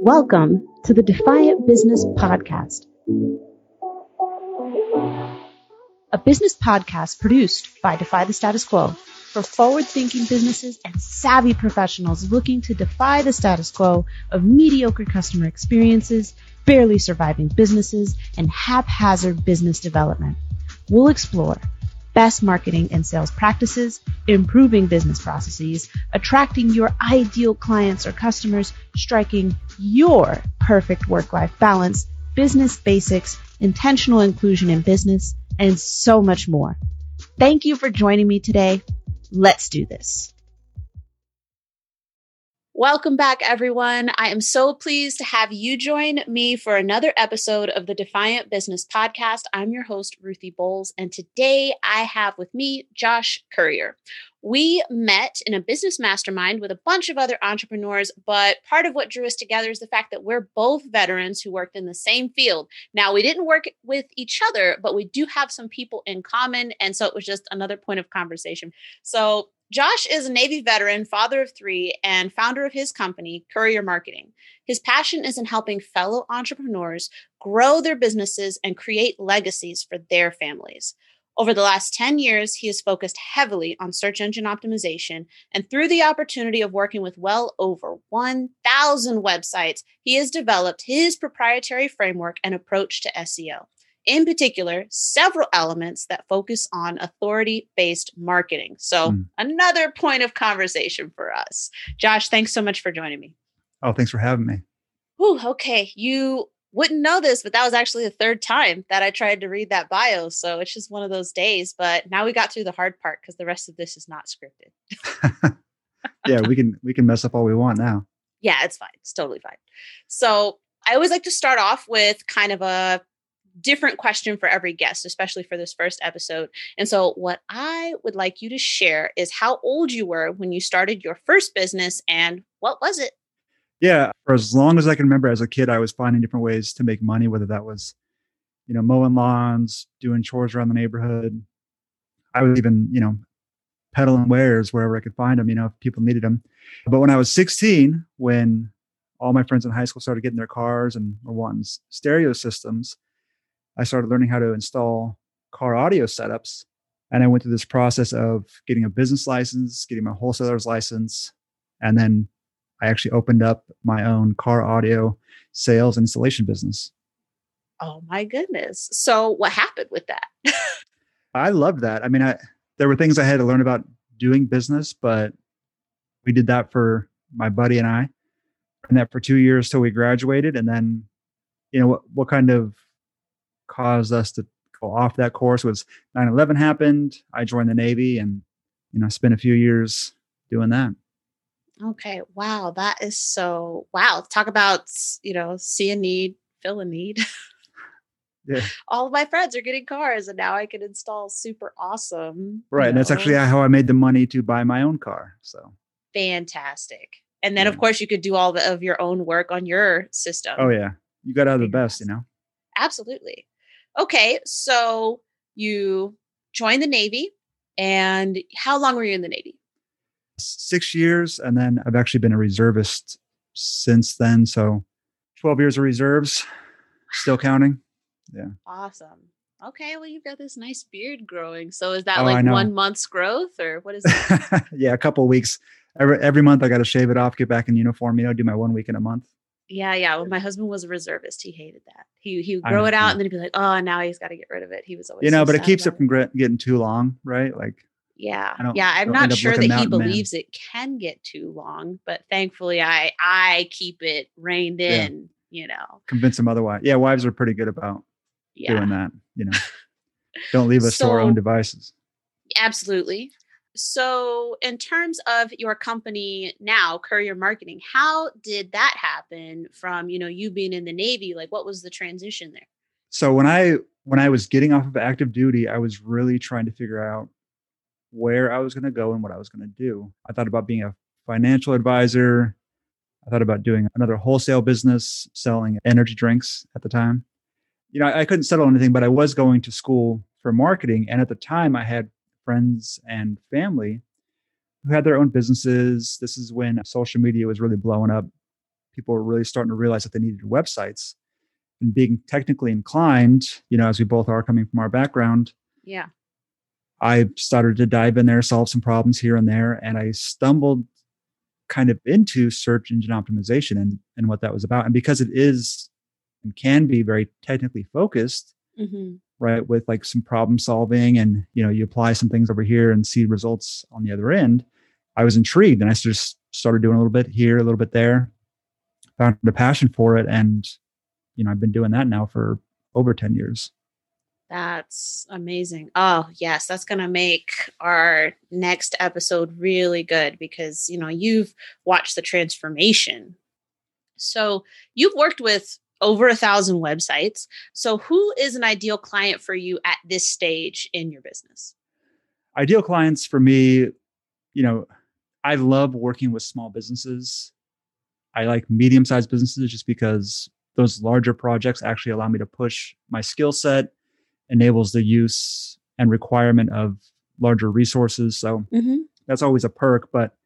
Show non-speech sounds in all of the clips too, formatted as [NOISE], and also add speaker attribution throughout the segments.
Speaker 1: Welcome to the Defiant Business Podcast, a business podcast produced by Defy the Status Quo for forward thinking businesses and savvy professionals looking to defy the status quo of mediocre customer experiences, barely surviving businesses, and haphazard business development. We'll explore best marketing and sales practices, improving business processes, attracting your ideal clients or customers, striking your perfect work life balance, business basics, intentional inclusion in business, and so much more. Thank you for joining me today. Let's do this. Welcome back, everyone. I am so pleased to have you join me for another episode of the Defiant Business Podcast. I'm your host, Ruthie Bowles, and today I have with me Josh Currier. We met in a business mastermind with a bunch of other entrepreneurs, but part of what drew us together is the fact that we're both veterans who worked in the same field. Now, we didn't work with each other, but we do have some people in common. And so it was just another point of conversation. So, Josh is a Navy veteran, father of three, and founder of his company, Currier Marketing. His passion is in helping fellow entrepreneurs grow their businesses and create legacies for their families. Over the last 10 years, he has focused heavily on search engine optimization. And through the opportunity of working with well over 1,000 websites, he has developed his proprietary framework and approach to SEO in particular, several elements that focus on authority based marketing. So, mm. another point of conversation for us. Josh, thanks so much for joining me.
Speaker 2: Oh, thanks for having me.
Speaker 1: Ooh, okay. You wouldn't know this, but that was actually the third time that I tried to read that bio. So it's just one of those days. But now we got through the hard part because the rest of this is not scripted. [LAUGHS]
Speaker 2: yeah, we can we can mess up all we want now.
Speaker 1: Yeah, it's fine. It's totally fine. So I always like to start off with kind of a different question for every guest, especially for this first episode. And so, what I would like you to share is how old you were when you started your first business and what was it?
Speaker 2: Yeah, for as long as I can remember as a kid, I was finding different ways to make money, whether that was, you know, mowing lawns, doing chores around the neighborhood. I was even, you know, peddling wares wherever I could find them, you know, if people needed them. But when I was 16, when all my friends in high school started getting their cars and were wanting stereo systems, I started learning how to install car audio setups. And I went through this process of getting a business license, getting my wholesaler's license, and then I actually opened up my own car audio sales and installation business.
Speaker 1: Oh my goodness. So what happened with that?
Speaker 2: I loved that. I mean, I there were things I had to learn about doing business, but we did that for my buddy and I. And that for two years till we graduated. And then, you know, what, what kind of caused us to go off that course was 9-11 happened. I joined the navy and you know spent a few years doing that.
Speaker 1: Okay. Wow. That is so wow. Talk about you know see a need fill a need. [LAUGHS] Yeah. All of my friends are getting cars and now i can install super awesome
Speaker 2: right. And know. that's actually how i made the money to buy my own car so.
Speaker 1: Fantastic. And then yeah. of course you could do all the, of your own work on your oh, system.
Speaker 2: oh yeah. You got to have the best you know?
Speaker 1: Absolutely okay, so you joined the Navy. And how long were you in the Navy?
Speaker 2: Six years. And then I've actually been a reservist since then. So 12 years of reserves, still [SIGHS] counting. Yeah.
Speaker 1: Awesome. Okay, well, you've got this nice beard growing. So is that oh, like one month's growth or what is it? [LAUGHS]
Speaker 2: yeah, a couple weeks. Every, every month I got to shave it off, get back in uniform, you know, do my one week in a month.
Speaker 1: Yeah, yeah. When my husband was a reservist, he hated that. He he would grow it out and then he'd be like, "Oh, now he's got to get rid of it." He was always
Speaker 2: you know, so but it keeps it from getting too long, right? Like
Speaker 1: yeah, yeah. I'm not sure that he believes man. it can get too long, but thankfully, I I keep it reined in. Yeah. You know,
Speaker 2: convince him otherwise. Yeah, wives are pretty good about yeah. doing that. You know, [LAUGHS] don't leave us so, to our own devices.
Speaker 1: Absolutely. So, in terms of your company now, Currier Marketing, how did that happen from, you know, you being in the Navy? Like what was the transition there?
Speaker 2: So, when I when I was getting off of active duty, I was really trying to figure out where I was going to go and what I was going to do. I thought about being a financial advisor. I thought about doing another wholesale business selling energy drinks at the time. You know, I, I couldn't settle anything, but I was going to school for marketing. And at the time, I had friends and family who had their own businesses. This is when social media was really blowing up. people were really starting to realize that they needed websites. And being technically inclined, you know, as we both are coming from our background,
Speaker 1: Yeah.
Speaker 2: I started to dive in there, solve some problems here and there, and I stumbled kind of into search engine optimization and, and what that was about. And because it is and can be very technically focused,
Speaker 1: hmm
Speaker 2: right, with like some problem solving and you know, you apply some things over here and see results on the other end, I was intrigued and I just started doing a little bit here, a little bit there, found a passion for it. And, you know, I've been doing that now for over 10 years.
Speaker 1: That's amazing. Oh, yes, that's going to make our next episode really good because, you know, you've watched the transformation. So, you've worked with over a thousand websites. So, who is an ideal client for you at this stage in your business?
Speaker 2: Ideal clients for me, you know, I love working with small businesses. I like medium sized businesses just because those larger projects actually allow me to push my skill set, enables the use and requirement of larger resources. So
Speaker 1: Mm-hmm.
Speaker 2: that's always a perk, but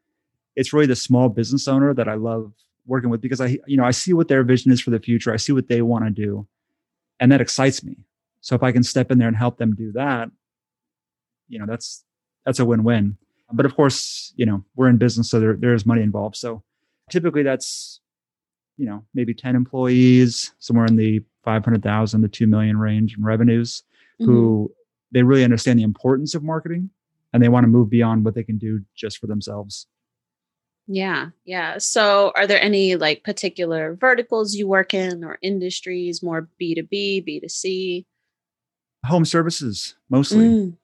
Speaker 2: it's really the small business owner that I love working with because I, you know, I see what their vision is for the future. I see what they want to do and that excites me. So if I can step in there and help them do that, you know, that's, that's a win-win. But of course, you know, we're in business, so there, there's money involved. So typically that's, you know, maybe 10 employees, somewhere in the 500,000 to 2 million range in revenues
Speaker 1: Mm-hmm.
Speaker 2: who they really understand the importance of marketing and they want to move beyond what they can do just for themselves.
Speaker 1: Yeah, yeah. So, are there any like particular verticals you work in or industries, more B2B, B2C?
Speaker 2: Home services mostly,
Speaker 1: Mm,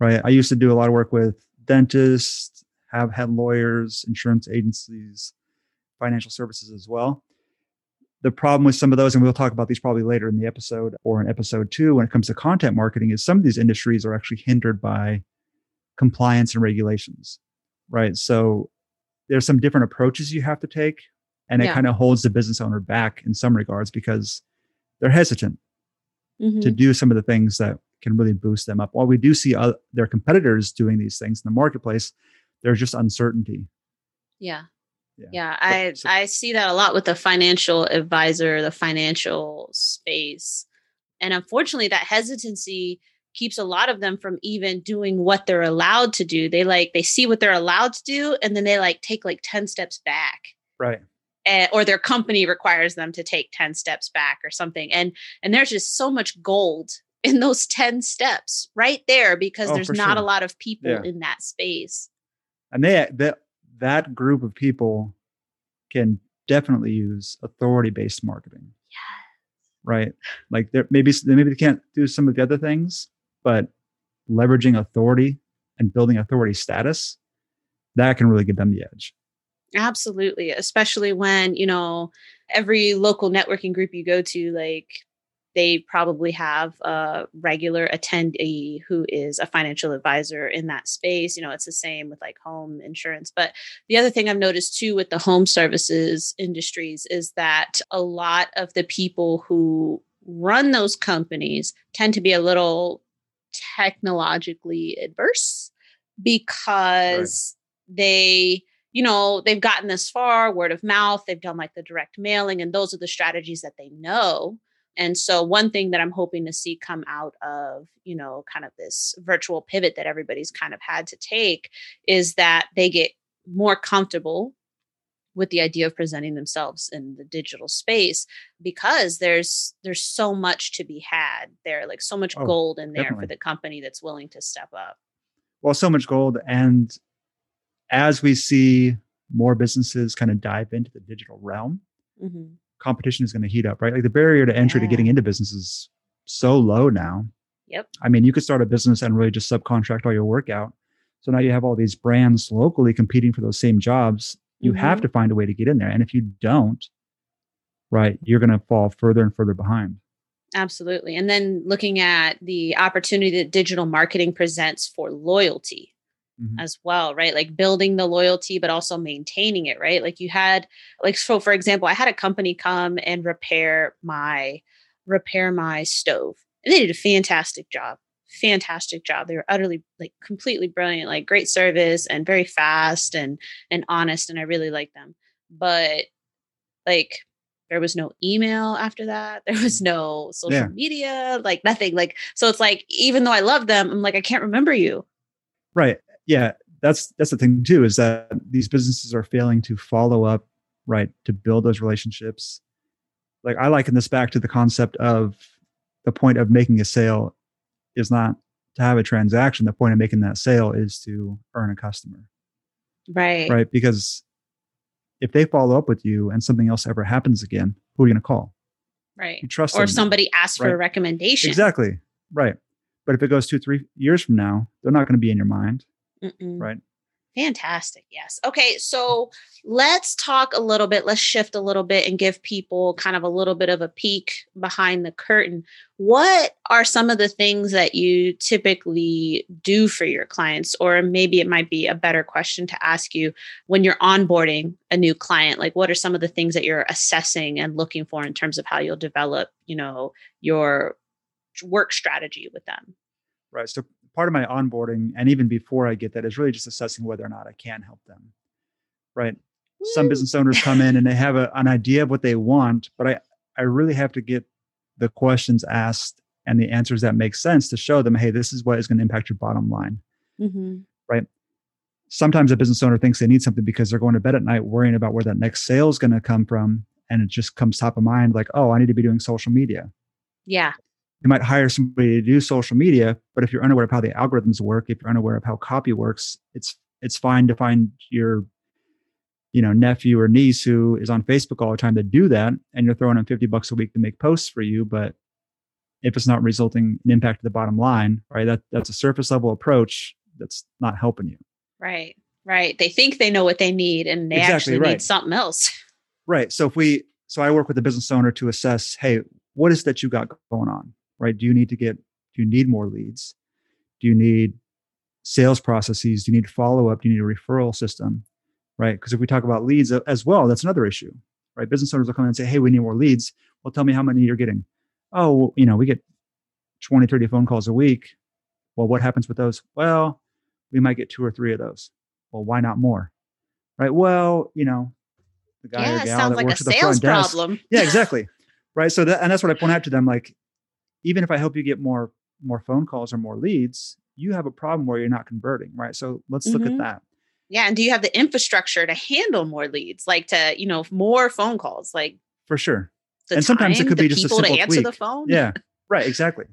Speaker 2: right? I used to do a lot of work with dentists, have had lawyers, insurance agencies, financial services as well. The problem with some of those, and we'll talk about these probably later in the episode or in episode two, when it comes to content marketing, is some of these industries are actually hindered by compliance and regulations, right? So there's some different approaches you have to take, and it
Speaker 1: Yeah.
Speaker 2: kind of holds the business owner back in some regards because they're hesitant
Speaker 1: mhm.
Speaker 2: to do some of the things that can really boost them up. While we do see other, their competitors doing these things in the marketplace, there's just uncertainty.
Speaker 1: Yeah.
Speaker 2: Yeah.
Speaker 1: Yeah, I
Speaker 2: so-
Speaker 1: I see that a lot with the financial advisor, the financial space. And unfortunately that hesitancy keeps a lot of them from even doing what they're allowed to do. They like they see what they're allowed to do and then they like take like 10 steps back.
Speaker 2: Right.
Speaker 1: eh, or their company requires them to take 10 steps back or something and and there's just so much gold in those 10 steps right there because
Speaker 2: Oh,
Speaker 1: there's not a lot of people
Speaker 2: Yeah.
Speaker 1: in that space
Speaker 2: And they that that group of people can definitely use authority based marketing. Right. Like there maybe maybe they can't do some of the other things, but leveraging authority and building authority status, that can really give them the edge.
Speaker 1: absolutely especially when you know every local networking group you go to like they probably have a regular attendee who is a financial advisor in that space. You know, it's the same with like home insurance. But the other thing I've noticed too with the home services industries is that a lot of the people who run those companies tend to be a little technologically adverse because they you know they've gotten this far word of mouth they've done like the direct mailing and those are the strategies that they know. And so one thing that i'm hoping to see come out of you know kind of this virtual pivot that everybody's kind of had to take is that they get more comfortable with the idea of presenting themselves in the digital space because there's there's so much to be had there like so much
Speaker 2: Oh,
Speaker 1: gold in there for the company that's willing to step up
Speaker 2: Well, so much gold. And as we see more businesses kind of dive into the digital realm,
Speaker 1: Mhm.
Speaker 2: competition is going to heat up, right? Like the barrier to entry to getting into business is so low now.
Speaker 1: Yep.
Speaker 2: I mean, you could start a business and really just subcontract all your work out. So now you have all these brands locally competing for those same jobs. You have
Speaker 1: Mhm.
Speaker 2: to find a way to get in there. And if you don't, right, you're going to fall further and further behind.
Speaker 1: Absolutely. And then looking at the opportunity that digital marketing presents for loyalty
Speaker 2: Mhm.
Speaker 1: as well, right? Like building the loyalty, but also maintaining it, right? Like you had, like, so for example, I had a company come and repair my repair my stove. And they did a fantastic job. Fantastic job. They were utterly like completely brilliant, like great service and very fast and and honest. And I really liked them. But Like there was no email after that. [LAUGHS] There was no social
Speaker 2: Yeah.
Speaker 1: media, like nothing. Like so it's like even though I love them, I'm like I can't remember you.
Speaker 2: Right. Yeah. That's that's the thing too, is that these businesses are failing to follow up, right, to build those relationships. Like I liken this back to the concept of the point of making a sale is not to have a transaction. The point of making that sale is to earn a customer.
Speaker 1: Right.
Speaker 2: Right. Because if they follow up with you and something else ever happens again, who are you gonna call?
Speaker 1: Right.
Speaker 2: You trust
Speaker 1: Or
Speaker 2: them
Speaker 1: if
Speaker 2: now.
Speaker 1: somebody asks for a recommendation.
Speaker 2: Exactly. Right. But if it goes two, three years from now, they're not going to be in your mind.
Speaker 1: Mm-mm.
Speaker 2: Right.
Speaker 1: Fantastic. Yes. Okay. So let's talk a little bit. Let's shift a little bit and give people kind of a little bit of a peek behind the curtain. What are some of the things that you typically do for your clients? Or maybe it might be a better question to ask you when you're onboarding a new client. Like, what are some of the things that you're assessing and looking for in terms of how you'll develop, you know, your work strategy with them?
Speaker 2: Right. So part of my onboarding, and even before I get that, is really just assessing whether or not I can help them. Right. Some business owners come in and they have a, an idea of what they want, but I, I really have to get the questions asked and the answers that make sense to show them, hey, this is what is going to impact your bottom line.
Speaker 1: Mhm.
Speaker 2: Sometimes a business owner thinks they need something because they're going to bed at night worrying about where that next sale is going to come from. And it just comes top of mind like, oh, I need to be doing social media.
Speaker 1: Yeah.
Speaker 2: You might hire somebody to do social media but if you're unaware of how the algorithms work if you're unaware of how copy works it's it's fine to find your you know nephew or niece who is on facebook all the time to do that and you're throwing them 50 bucks a week to make posts for you but if it's not resulting in impact to the bottom line right that that's a surface level approach that's not helping you
Speaker 1: Right. Right. They think they know what they need and they
Speaker 2: Exactly
Speaker 1: actually
Speaker 2: right.
Speaker 1: need something else. [LAUGHS]
Speaker 2: right so if we so i work with the business owner to assess hey what is that you got going on right? Do you need to get do you need more leads? Do you need sales processes? Do you need follow up do you need a referral system right? Because if we talk about leads as well that's another issue right? Business owners will come in and say hey we need more leads. Well tell me how many you're getting. Oh well, you know we get 20 30 phone calls a week. Well what happens with those? Well we might get two or three of those. Well why not more? Right? Well you know the guy
Speaker 1: yeah,
Speaker 2: or gal
Speaker 1: sounds
Speaker 2: that
Speaker 1: like a
Speaker 2: works at the
Speaker 1: sales
Speaker 2: front desk
Speaker 1: problem.
Speaker 2: yeah exactly right? So that and that's what i point out to them like even if i help you get more more phone calls or more leads you have a problem where you're not converting right? So let's look
Speaker 1: Mhm.
Speaker 2: at that.
Speaker 1: Yeah. And do you have the infrastructure to handle more leads, like to, you know, more phone calls, like
Speaker 2: for sure. And sometimes it could be just a
Speaker 1: people to
Speaker 2: simple
Speaker 1: answer the phone?
Speaker 2: yeah right exactly.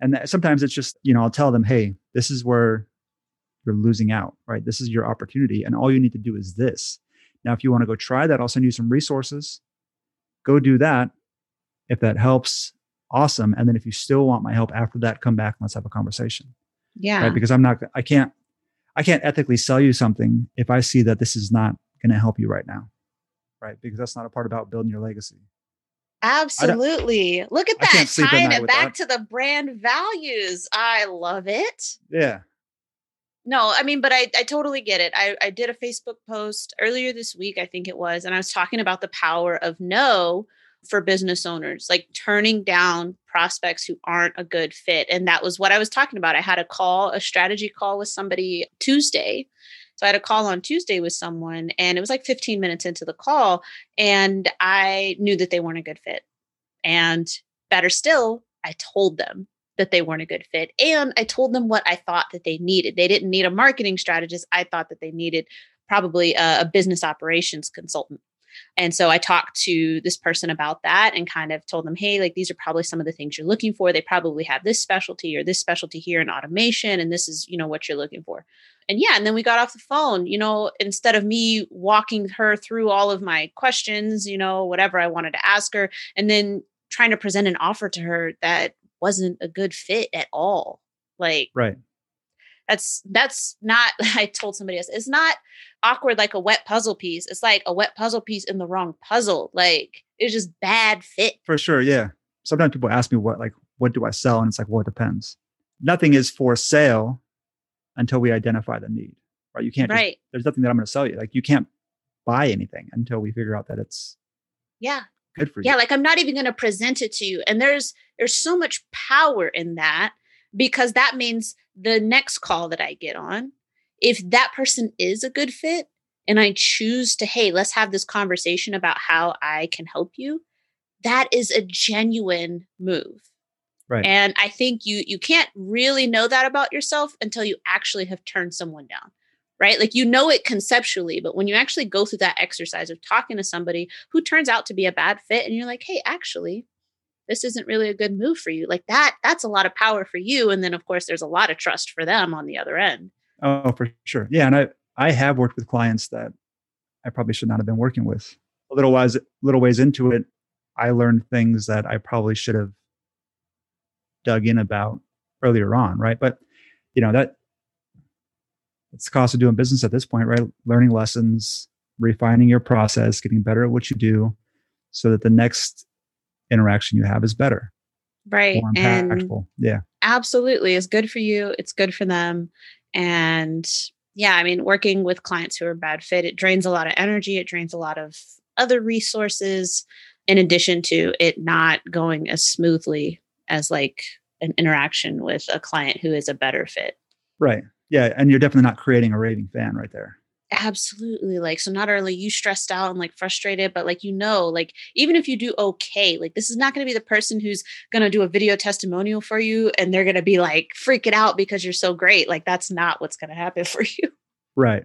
Speaker 2: And that, sometimes it's just you know i'll tell them hey this is where you're losing out right? This is your opportunity and all you need to do is this. Now if you want to go try that i'll send you some resources. Go do that. If that helps awesome and then if you still want my help after that come back and let's have a conversation
Speaker 1: Yeah.
Speaker 2: right because i'm not i can't i can't ethically sell you something if i see that this is not going to help you right now right because that's not a part about building your legacy
Speaker 1: Absolutely. Look at that.
Speaker 2: sleep at
Speaker 1: Tying it back
Speaker 2: that.
Speaker 1: to the brand values. I love it.
Speaker 2: yeah
Speaker 1: No, I mean, but I, I totally get it. I, I did a Facebook post earlier this week, I think it was, and I was talking about the power of no for business owners, like turning down prospects who aren't a good fit. And that was what I was talking about. I had a call, a strategy call with somebody Tuesday. So I had a call on Tuesday with someone, and it was like 15 minutes into the call, and I knew that they weren't a good fit. And better still, I told them that they weren't a good fit. And I told them what I thought that they needed. They didn't need a marketing strategist. I thought that they needed probably a, a business operations consultant. And so I talked to this person about that and kind of told them, hey, like these are probably some of the things you're looking for. They probably have this specialty or this specialty here in automation. And this is, you know, what you're looking for. And yeah, and then we got off the phone, you know, instead of me walking her through all of my questions, you know, whatever I wanted to ask her, and then trying to present an offer to her that wasn't a good fit at all. Like
Speaker 2: right
Speaker 1: that's that's not [LAUGHS] I told somebody else, it's not awkward like a wet puzzle piece. It's like a wet puzzle piece in the wrong puzzle. Like it's just bad fit.
Speaker 2: for sure yeah sometimes people ask me what like what do i sell and it's like well it depends nothing is for sale until we identify the need right you can't just-
Speaker 1: Right.
Speaker 2: there's nothing that i'm going to sell you like you can't buy anything until we figure out that it's
Speaker 1: Yeah.
Speaker 2: good for you
Speaker 1: Yeah, like I'm not even going to present it to you. And there's there's so much power in that because that means the next call that I get on, if that person is a good fit, and I choose to, hey, let's have this conversation about how I can help you, that is a genuine move.
Speaker 2: Right.
Speaker 1: And I think you you can't really know that about yourself until you actually have turned someone down. Right? Like you know it conceptually, but when you actually go through that exercise of talking to somebody who turns out to be a bad fit and you're like, "Hey, actually, this isn't really a good move for you." Like that that's a lot of power for you and then of course there's a lot of trust for them on the other end.
Speaker 2: Oh, for sure. Yeah, and I I have worked with clients that I probably should not have been working with. A little ways little ways into it, I learned things that I probably should have dug in about earlier on, right? But you know that it's the cost of doing business at this point, right? Learning lessons, refining your process, getting better at what you do, so that the next interaction you have is better,
Speaker 1: right?
Speaker 2: Impactful. And yeah,
Speaker 1: absolutely, it's good for you. It's good for them, and yeah, I mean, working with clients who are bad fit, it drains a lot of energy. It drains a lot of other resources in addition to it not going as smoothly as like an interaction with a client who is a better fit.
Speaker 2: Right. Yeah. And you're definitely not creating a raving fan right there.
Speaker 1: Absolutely. Like, so not only you stressed out and like frustrated, but like, you know, like, even if you do okay, like, this is not going to be the person who's going to do a video testimonial for you and they're going to be like freaking out because you're so great. Like, that's not what's going to happen [LAUGHS] for you.
Speaker 2: Right.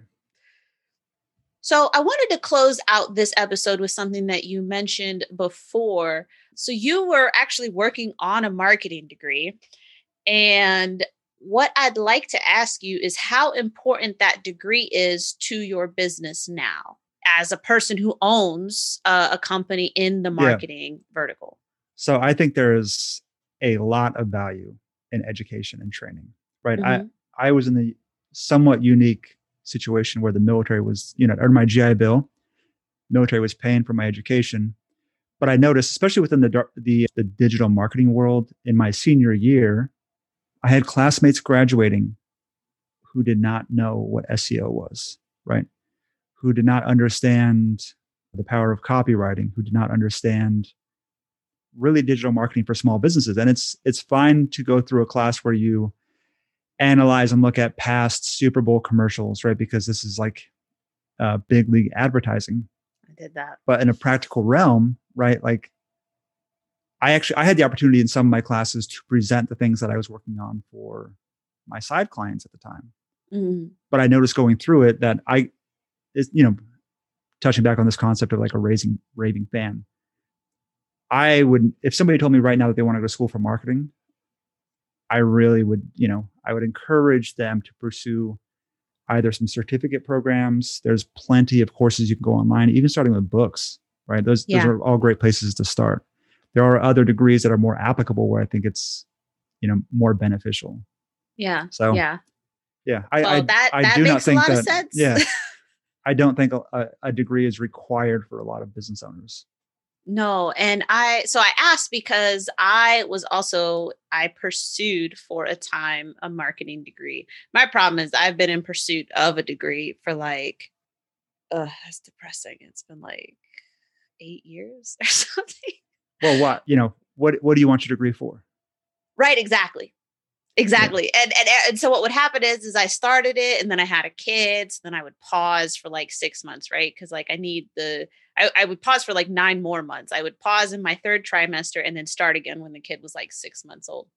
Speaker 1: So I wanted to close out this episode with something that you mentioned before. So you were actually working on a marketing degree. And what I'd like to ask you is how important that degree is to your business now as a person who owns uh, a company in the marketing yeah. vertical.
Speaker 2: So I think there's a lot of value in education and training, right? Mm-hmm. I I was in the somewhat unique situation where the military was, you know, earned my GI Bill, military was paying for my education. But I noticed, especially within the, the, the digital marketing world, in my senior year, I had classmates graduating who did not know what SEO was, right? Who did not understand the power of copywriting, who did not understand really digital marketing for small businesses. And it's it's fine to go through a class where you analyze and look at past Super Bowl commercials, right? Because this is like uh, big league advertising.
Speaker 1: I did that.
Speaker 2: But in a practical realm, right? Like I actually I had the opportunity in some of my classes to present the things that I was working on for my side clients at the time. Mm-hmm. But I noticed going through it that I is you know touching back on this concept of like a raising raving fan. I would if somebody told me right now that they want to go to school for marketing, I really would, you know, I would encourage them to pursue either some certificate programs. There's plenty of courses you can go online, even starting with books, right? Those, yeah. those are all great places to start. There are other degrees that are more applicable where I think it's, you know, more beneficial.
Speaker 1: Yeah.
Speaker 2: So,
Speaker 1: yeah.
Speaker 2: Yeah. I, well, I,
Speaker 1: that,
Speaker 2: I
Speaker 1: that
Speaker 2: do
Speaker 1: not
Speaker 2: think that,
Speaker 1: sense.
Speaker 2: yeah. [LAUGHS] I don't think a, a degree is required for a lot of business owners.
Speaker 1: No, and I so I asked because I was also I pursued for a time a marketing degree. My problem is I've been in pursuit of a degree for like uh it's depressing. It's been like 8 years [LAUGHS] or something.
Speaker 2: Well, what, you know, what what do you want your degree for?
Speaker 1: Right, exactly. Exactly. Yeah. And, and and so what would happen is is I started it and then I had a kid, so then I would pause for like 6 months, right? Cuz like I need the I, I would pause for like 9 more months. I would pause in my third trimester and then start again when the kid was like 6 months old.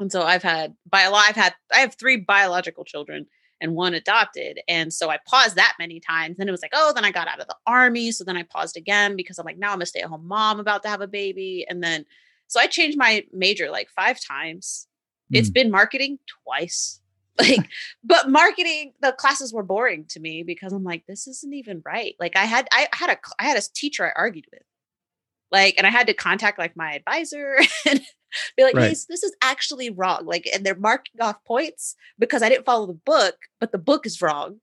Speaker 1: And so I've had by a lot, I've had I have 3 biological children and one adopted. And so I paused that many times. Then it was like, oh, then I got out of the army. So then I paused again because I'm like, now I'm a stay at home mom about to have a baby. And then so I changed my major like five times It's mm. been marketing twice. [LAUGHS] Like, but marketing, the classes were boring to me because I'm like, this isn't even right. Like, I had, I had a, I had a teacher I argued with, like, and I had to contact like my advisor [LAUGHS] and be like, right. hey, this is actually wrong. Like, and they're marking off points because I didn't follow the book, but the book is wrong,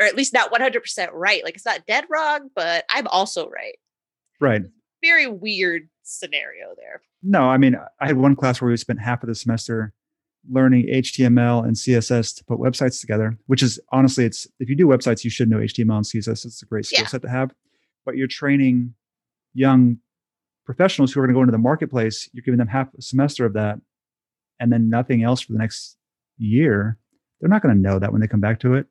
Speaker 1: or at least not 100% right. Like, it's not dead wrong, but I'm also right.
Speaker 2: Right.
Speaker 1: Very weird scenario there.
Speaker 2: No, I mean, I had one class where we spent half of the semester learning HTML and CSS to put websites together, which is honestly, it's if you do websites, you should know HTML and CSS. It's a great skill yeah. set to have. But you're training young professionals who are going to go into the marketplace. You're giving them half a semester of that, and then nothing else for the next year. They're not going to know that when they come back to it.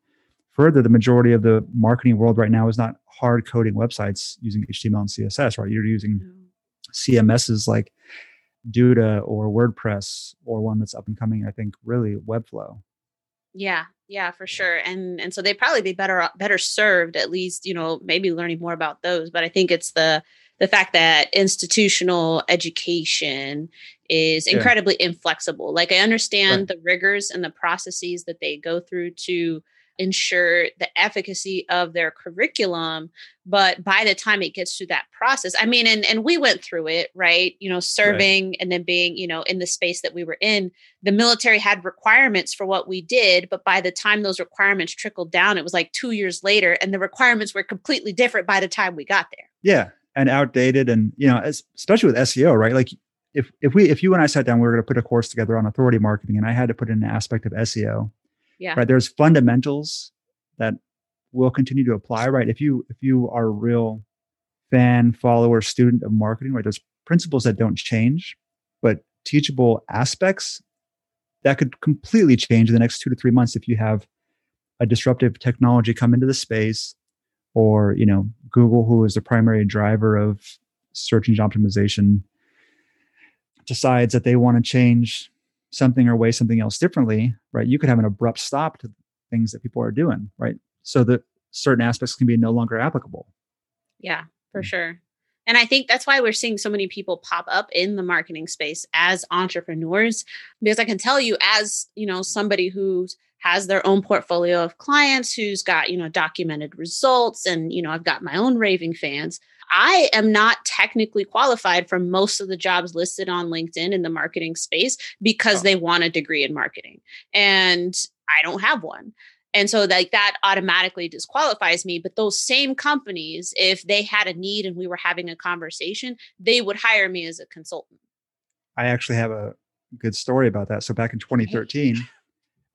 Speaker 2: further, the majority of the marketing world right now is not hard coding websites using HTML and CSS, right? You're using CMSs like Duda or WordPress or one that's up and coming, I think, really Webflow.
Speaker 1: Yeah, yeah, for sure. And and so they'd probably be better better served at least, you know, maybe learning more about those. But I think it's the the fact that institutional education is incredibly yeah. inflexible. Like I understand right. the rigors and the processes that they go through to ensure the efficacy of their curriculum but by the time it gets through that process i mean and and we went through it right you know serving right. and then being you know in the space that we were in the military had requirements for what we did but by the time those requirements trickled down it was like 2 years later and the requirements were completely different by the time we got there
Speaker 2: yeah and outdated and you know as, especially with seo right like if if we if you and i sat down we were going to put a course together on authority marketing and i had to put in an aspect of seo
Speaker 1: yeah.
Speaker 2: Right. There's fundamentals that will continue to apply, right? If you if you are a real fan, follower, student of marketing, right? There's principles that don't change, but teachable aspects that could completely change in the next two to three months if you have a disruptive technology come into the space or you know google who is the primary driver of search engine optimization decides that they want to change something or weigh something else differently, right? You could have an abrupt stop to things that people are doing, right? So that certain aspects can be no longer applicable.
Speaker 1: Yeah, for mm. sure. And I think that's why we're seeing so many people pop up in the marketing space as entrepreneurs because I can tell you as, you know, somebody who has their own portfolio of clients who's got, you know, documented results and, you know, I've got my own raving fans. I am not technically qualified for most of the jobs listed on LinkedIn in the marketing space because oh. they want a degree in marketing. And I don't have one. And so like that automatically disqualifies me. But those same companies, if they had a need and we were having a conversation, they would hire me as a consultant.
Speaker 2: I actually have a good story about that. So back in 2013,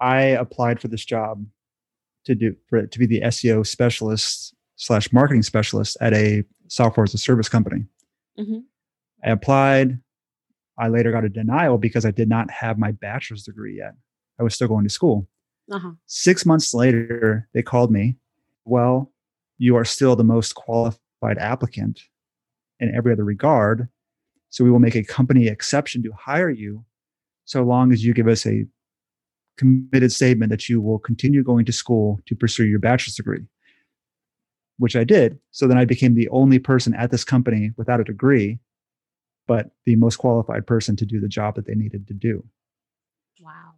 Speaker 2: I applied for this job to do for it to be the SEO specialist slash marketing specialist at a software as a service company. Mm-hmm. I applied. I later got a denial because I did not have my bachelor's degree yet. I was still going to school. Uh-huh. Six months later, they called me. Well, you are still the most qualified applicant in every other regard. So we will make a company exception to hire you so long as you give us a committed statement that you will continue going to school to pursue your bachelor's degree which I did. So then I became the only person at this company without a degree, but the most qualified person to do the job that they needed to do.
Speaker 1: Wow.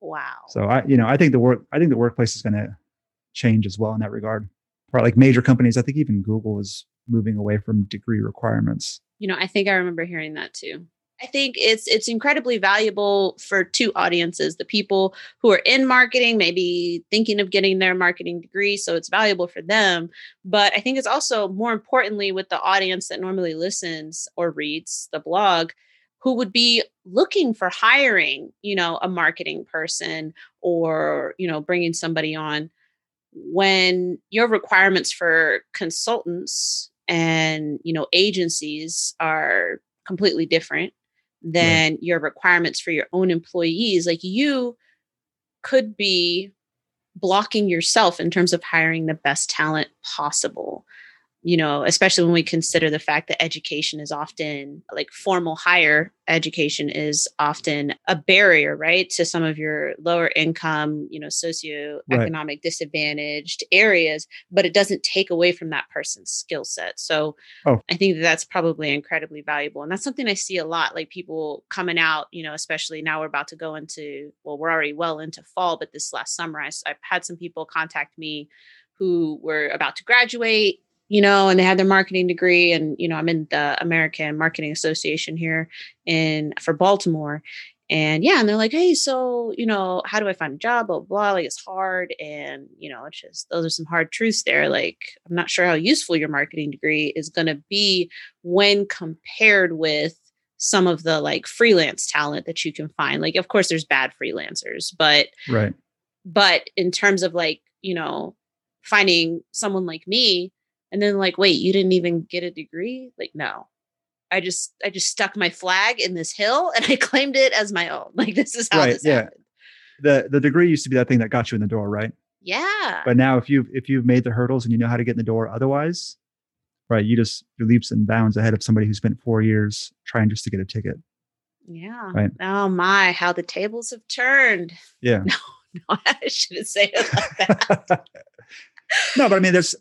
Speaker 1: Wow.
Speaker 2: So I, you know, I think the work, I think the workplace is going to change as well in that regard. Or like major companies, I think even Google is moving away from degree requirements.
Speaker 1: You know, I think I remember hearing that too. I think it's it's incredibly valuable for two audiences, the people who are in marketing, maybe thinking of getting their marketing degree, so it's valuable for them, but I think it's also more importantly with the audience that normally listens or reads the blog who would be looking for hiring, you know, a marketing person or, you know, bringing somebody on. When your requirements for consultants and, you know, agencies are completely different than your requirements for your own employees like you could be blocking yourself in terms of hiring the best talent possible you know, especially when we consider the fact that education is often like formal higher education is often a barrier, right, to some of your lower income, you know, socioeconomic right. disadvantaged areas, but it doesn't take away from that person's skill set. So oh. I think that that's probably incredibly valuable. And that's something I see a lot, like people coming out, you know, especially now we're about to go into, well, we're already well into fall, but this last summer, I, I've had some people contact me who were about to graduate you know, and they had their marketing degree. And, you know, I'm in the American Marketing Association here in for Baltimore. And yeah, and they're like, hey, so, you know, how do I find a job? Blah, blah, blah. Like it's hard. And, you know, it's just those are some hard truths there. Like, I'm not sure how useful your marketing degree is going to be when compared with some of the like freelance talent that you can find. Like, of course, there's bad freelancers, but
Speaker 2: right.
Speaker 1: But in terms of like, you know, finding someone like me and then like wait you didn't even get a degree like no i just i just stuck my flag in this hill and i claimed it as my own [LAUGHS] like this is how right, this yeah happened.
Speaker 2: the the degree used to be that thing that got you in the door right
Speaker 1: Yeah.
Speaker 2: But now if you've if you've made the hurdles and you know how to get in the door otherwise, right, you just you're leaps and bounds ahead of somebody who spent four years trying just to get a ticket.
Speaker 1: Yeah.
Speaker 2: Right.
Speaker 1: Oh my, how the tables have turned.
Speaker 2: Yeah. [LAUGHS] [LAUGHS]
Speaker 1: No, I shouldn't say it like that.
Speaker 2: no, but I mean there's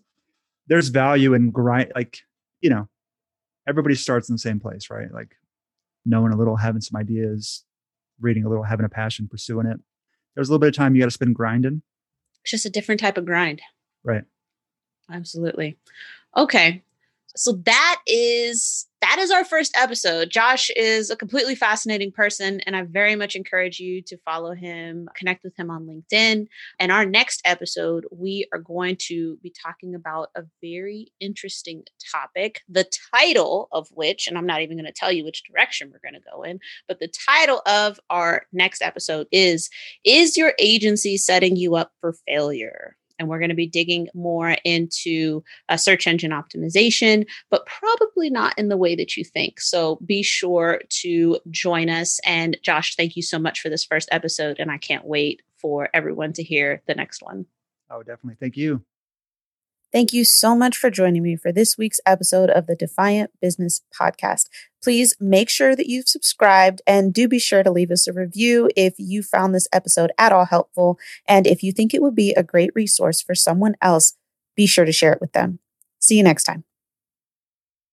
Speaker 2: there's value in grind like, you know, everybody starts in the same place, right? Like knowing a little, having some ideas, reading a little, having a passion, pursuing it. There's a little bit of time you got to spend grinding.
Speaker 1: It's just a different type of grind.
Speaker 2: Right.
Speaker 1: Absolutely. Okay. So that is that is our first episode. Josh is a completely fascinating person and I very much encourage you to follow him, connect with him on LinkedIn. And our next episode, we are going to be talking about a very interesting topic, the title of which, and I'm not even going to tell you which direction we're going to go in, but the title of our next episode is Is Your Agency Setting You Up for Failure? And we're going to be digging more into uh, search engine optimization, but probably not in the way that you think. So be sure to join us. And Josh, thank you so much for this first episode. And I can't wait for everyone to hear the next one.
Speaker 2: Oh, definitely. Thank you.
Speaker 1: Thank you so much for joining me for this week's episode of the Defiant Business Podcast. Please make sure that you've subscribed and do be sure to leave us a review if you found this episode at all helpful. And if you think it would be a great resource for someone else, be sure to share it with them. See you next time.